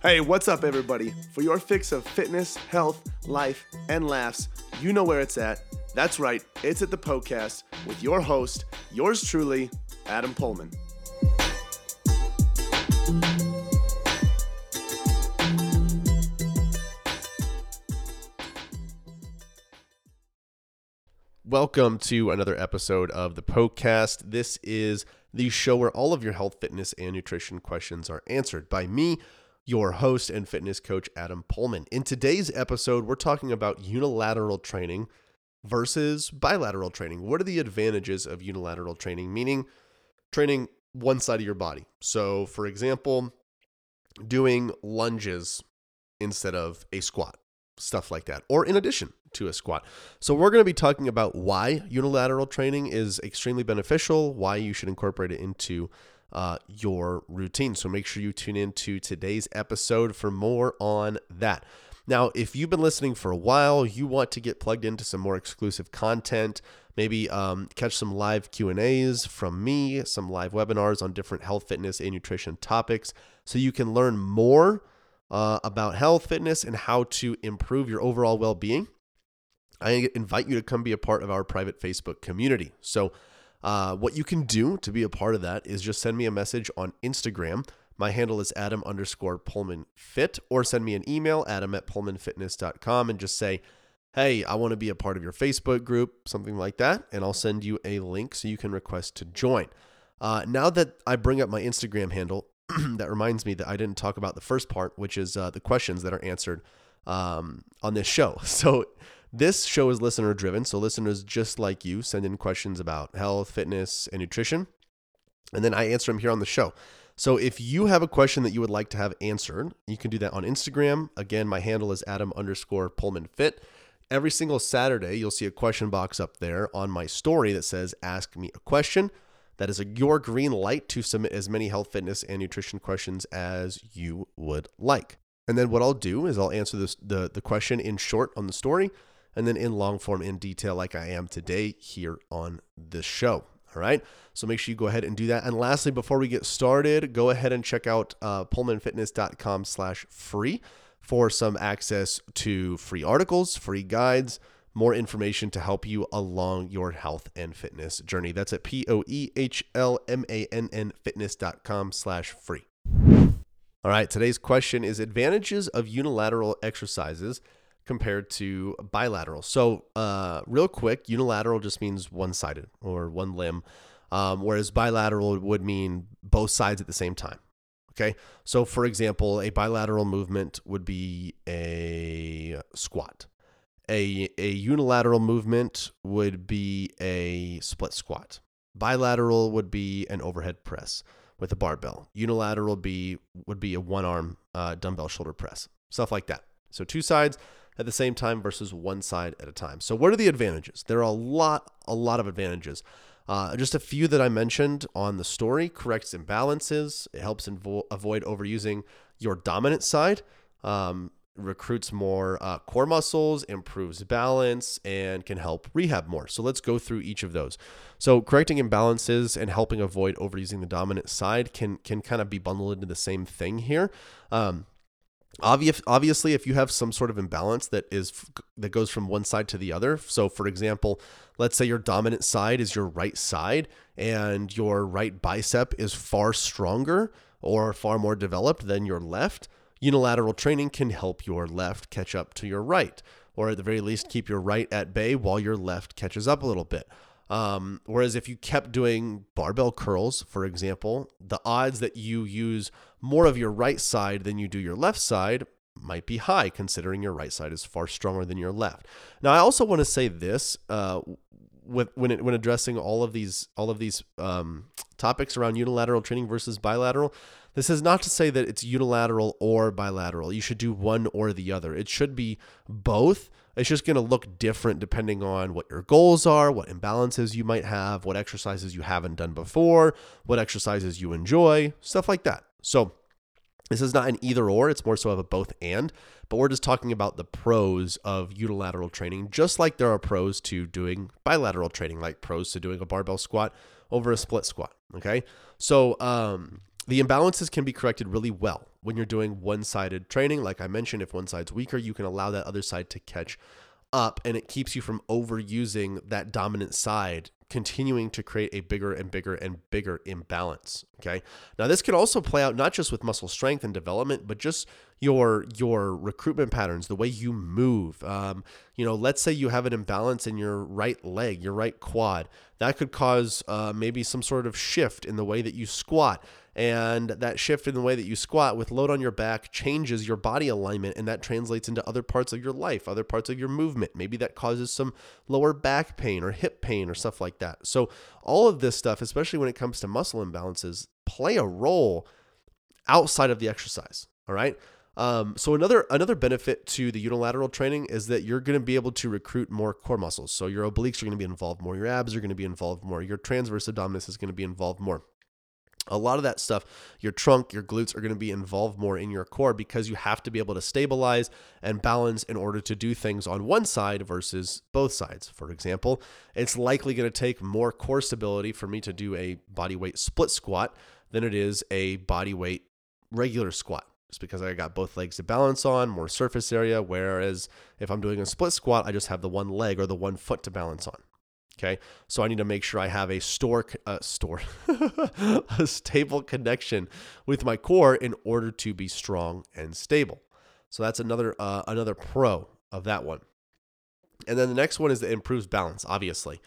Hey, what's up, everybody? For your fix of fitness, health, life, and laughs, you know where it's at. That's right, it's at the Poecast with your host, yours truly, Adam Poehlmann. Welcome to another episode of the Poecast. This is the show where all of your health, fitness, and nutrition questions are answered by me, your host and fitness coach, Adam Poehlmann. In today's episode, we're talking about unilateral training versus bilateral training. What are the advantages of unilateral training? Meaning, training one side of your body. So, for example, doing lunges instead of a squat, stuff like that, or in addition to a squat. So, we're going to be talking about why unilateral training is extremely beneficial, why you should incorporate it into uh, your routine. So, make sure you tune in to today's episode for more on that. Now, if you've been listening for a while, you want to get plugged into some more exclusive content, maybe um, catch some live Q&As from me, some live webinars on different health, fitness, and nutrition topics so you can learn more uh, about health, fitness, and how to improve your overall well-being. I invite you to come be a part of our private Facebook community. So, uh, what you can do to be a part of that is just send me a message on Instagram. My handle is Adam underscore Poehlmann Fit, or send me an email, adam at poehlmannfitness.com, and just say, hey, I want to be a part of your Facebook group, something like that. And I'll send you a link so you can request to join. Uh, now that I bring up my Instagram handle, that reminds me that I didn't talk about the first part, which is uh, the questions that are answered um, on this show. So, this show is listener driven. So, listeners just like you send in questions about health, fitness, and nutrition. And then I answer them here on the show. So, if you have a question that you would like to have answered, you can do that on Instagram. Again, my handle is Adam underscore Poehlmann Fit. Every single Saturday, you'll see a question box up there on my story that says Ask Me a Question. That is a, your green light to submit as many health, fitness, and nutrition questions as you would like. And then what I'll do is I'll answer this, the, the question in short on the story and then in long form in detail like I am today here on this show. All right. So make sure you go ahead and do that. And lastly, before we get started, go ahead and check out uh, poehlmannfitness.com slash free for some access to free articles, free guides, more information to help you along your health and fitness journey. That's at P-O-E-H-L-M-A-N-N fitness.com slash free. All right. Today's question is advantages of unilateral exercises compared to bilateral. So, uh, real quick, unilateral just means one sided or one limb, um, whereas bilateral would mean both sides at the same time. Okay. So, for example, a bilateral movement would be a squat. A, a unilateral movement would be a split squat. Bilateral would be an overhead press with a barbell. Unilateral be would be a one arm uh, dumbbell shoulder press, stuff like that. So two sides, at the same time versus one side at a time. So what are the advantages? There are a lot, a lot of advantages. Uh, just a few that I mentioned on the story corrects imbalances. It helps invo- avoid overusing your dominant side. Um, recruits more uh, core muscles, improves balance, and can help rehab more. So let's go through each of those. So correcting imbalances and helping avoid overusing the dominant side can can kind of be bundled into the same thing here. Um, Obvious, obviously, if you have some sort of imbalance that is that goes from one side to the other. So, for example, let's say your dominant side is your right side, and your right bicep is far stronger or far more developed than your left. Unilateral training can help your left catch up to your right, or at the very least, keep your right at bay while your left catches up a little bit. Um, whereas if you kept doing barbell curls, for example, the odds that you use more of your right side than you do your left side might be high, considering your right side is far stronger than your left. Now, I also want to say this uh, with when it, when addressing all of these all of these um, topics around unilateral training versus bilateral. This is not to say that it's unilateral or bilateral. You should do one or the other. It should be both it's just going to look different depending on what your goals are, what imbalances you might have, what exercises you haven't done before, what exercises you enjoy, stuff like that. So, this is not an either or, it's more so of a both and, but we're just talking about the pros of unilateral training, just like there are pros to doing bilateral training, like pros to doing a barbell squat over a split squat. Okay. So, um, The imbalances can be corrected really well when you're doing one sided training. Like I mentioned, if one side's weaker, you can allow that other side to catch up and it keeps you from overusing that dominant side continuing to create a bigger and bigger and bigger imbalance okay? Now this can also play out not just with muscle strength and development but just your your recruitment patterns the way you move. Um, you know let's say you have an imbalance in your right leg your right quad. That could cause uh, maybe some sort of shift in the way that you squat and that shift in the way that you squat with load on your back changes your body alignment, and that translates into other parts of your life, other parts of your movement. Maybe that causes some lower back pain or hip pain or stuff like that. So, all of this stuff, especially when it comes to muscle imbalances, play a role outside of the exercise. All right. Um, so another another benefit to the unilateral training is that you're going to be able to recruit more core muscles. So your obliques are going to be involved more, your abs are going to be involved more, your transverse abdominis is going to be involved more a lot of that stuff, your trunk, your glutes are going to be involved more in your core because you have to be able to stabilize and balance in order to do things on one side versus both sides. For example, it's likely going to take more core stability for me to do a body weight split squat than it is a body weight regular squat. Just because I got both legs to balance on, more surface area. Whereas if I'm doing a split squat, I just have the one leg or the one foot to balance on. Okay, so I need to make sure I have a store, uh, store, a stable connection with my core in order to be strong and stable. So that's another uh, another pro of that one. And then the next one is that it improves balance. Obviously,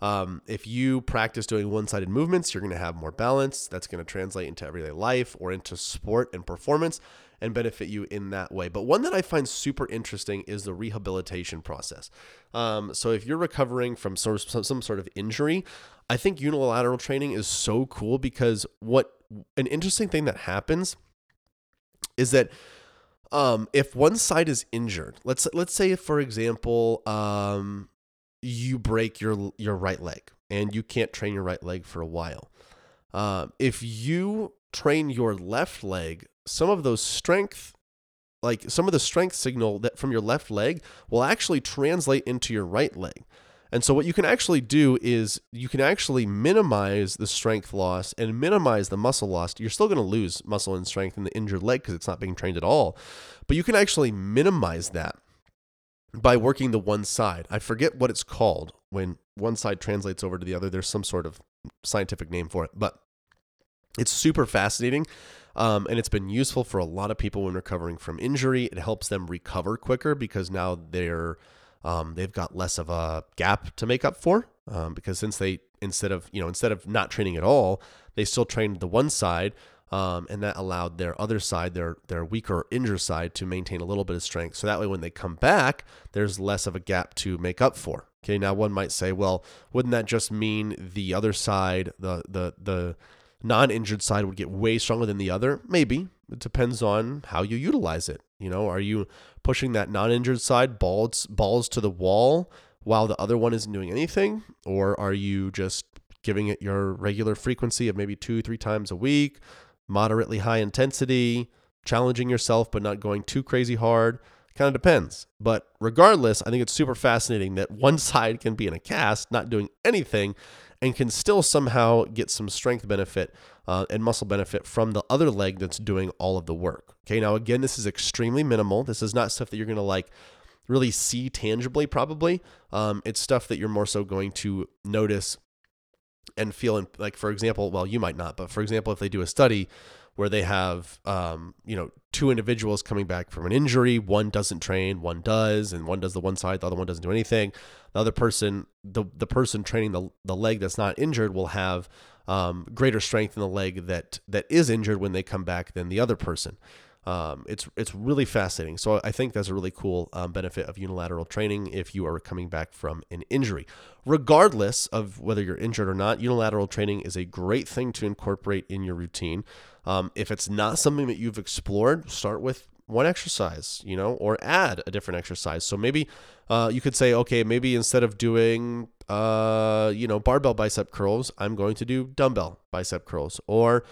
um, if you practice doing one-sided movements, you're going to have more balance. That's going to translate into everyday life or into sport and performance and benefit you in that way. But one that I find super interesting is the rehabilitation process. Um, so if you're recovering from some, some sort of injury, I think unilateral training is so cool because what an interesting thing that happens is that um, if one side is injured, let's let's say for example, um, you break your your right leg and you can't train your right leg for a while. Uh, if you train your left leg some of those strength like some of the strength signal that from your left leg will actually translate into your right leg. And so what you can actually do is you can actually minimize the strength loss and minimize the muscle loss. You're still going to lose muscle and strength in the injured leg because it's not being trained at all. But you can actually minimize that by working the one side. I forget what it's called when one side translates over to the other. There's some sort of scientific name for it, but it's super fascinating um, and it's been useful for a lot of people when recovering from injury. It helps them recover quicker because now they're um, they've got less of a gap to make up for. Um, because since they instead of you know instead of not training at all, they still trained the one side, um, and that allowed their other side, their their weaker injured side, to maintain a little bit of strength. So that way, when they come back, there's less of a gap to make up for. Okay, now one might say, well, wouldn't that just mean the other side, the the the non-injured side would get way stronger than the other? Maybe. It depends on how you utilize it. You know, are you pushing that non-injured side balls balls to the wall while the other one isn't doing anything, or are you just giving it your regular frequency of maybe two, three times a week, moderately high intensity, challenging yourself but not going too crazy hard? Kind of depends. But regardless, I think it's super fascinating that one side can be in a cast, not doing anything, and can still somehow get some strength benefit uh, and muscle benefit from the other leg that's doing all of the work. Okay, now again, this is extremely minimal. This is not stuff that you're to like really see tangibly, probably. Um, it's stuff that you're more so going to notice and feel. Like, for example, well, you might not, but for example, if they do a study where they have um, you know two individuals coming back from an injury one doesn't train one does and one does the one side the other one doesn't do anything the other person the, the person training the, the leg that's not injured will have um, greater strength in the leg that that is injured when they come back than the other person um, it's it's really fascinating. So I think that's a really cool um, benefit of unilateral training if you are coming back from an injury. Regardless of whether you're injured or not, unilateral training is a great thing to incorporate in your routine. Um, if it's not something that you've explored, start with one exercise, you know, or add a different exercise. So maybe uh, you could say, okay, maybe instead of doing, uh, you know, barbell bicep curls, I'm going to do dumbbell bicep curls, or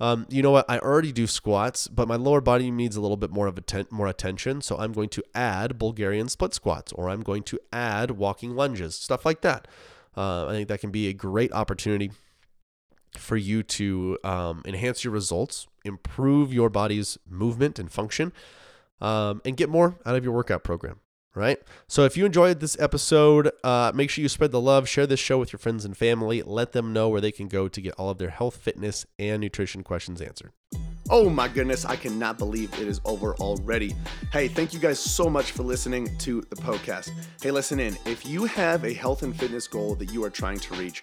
um, you know what? I already do squats, but my lower body needs a little bit more of atten- more attention. So I'm going to add Bulgarian split squats, or I'm going to add walking lunges, stuff like that. Uh, I think that can be a great opportunity for you to um, enhance your results, improve your body's movement and function, um, and get more out of your workout program. Right. So if you enjoyed this episode, uh, make sure you spread the love, share this show with your friends and family, let them know where they can go to get all of their health, fitness, and nutrition questions answered. Oh my goodness, I cannot believe it is over already. Hey, thank you guys so much for listening to the Poecast. Hey, listen in. If you have a health and fitness goal that you are trying to reach,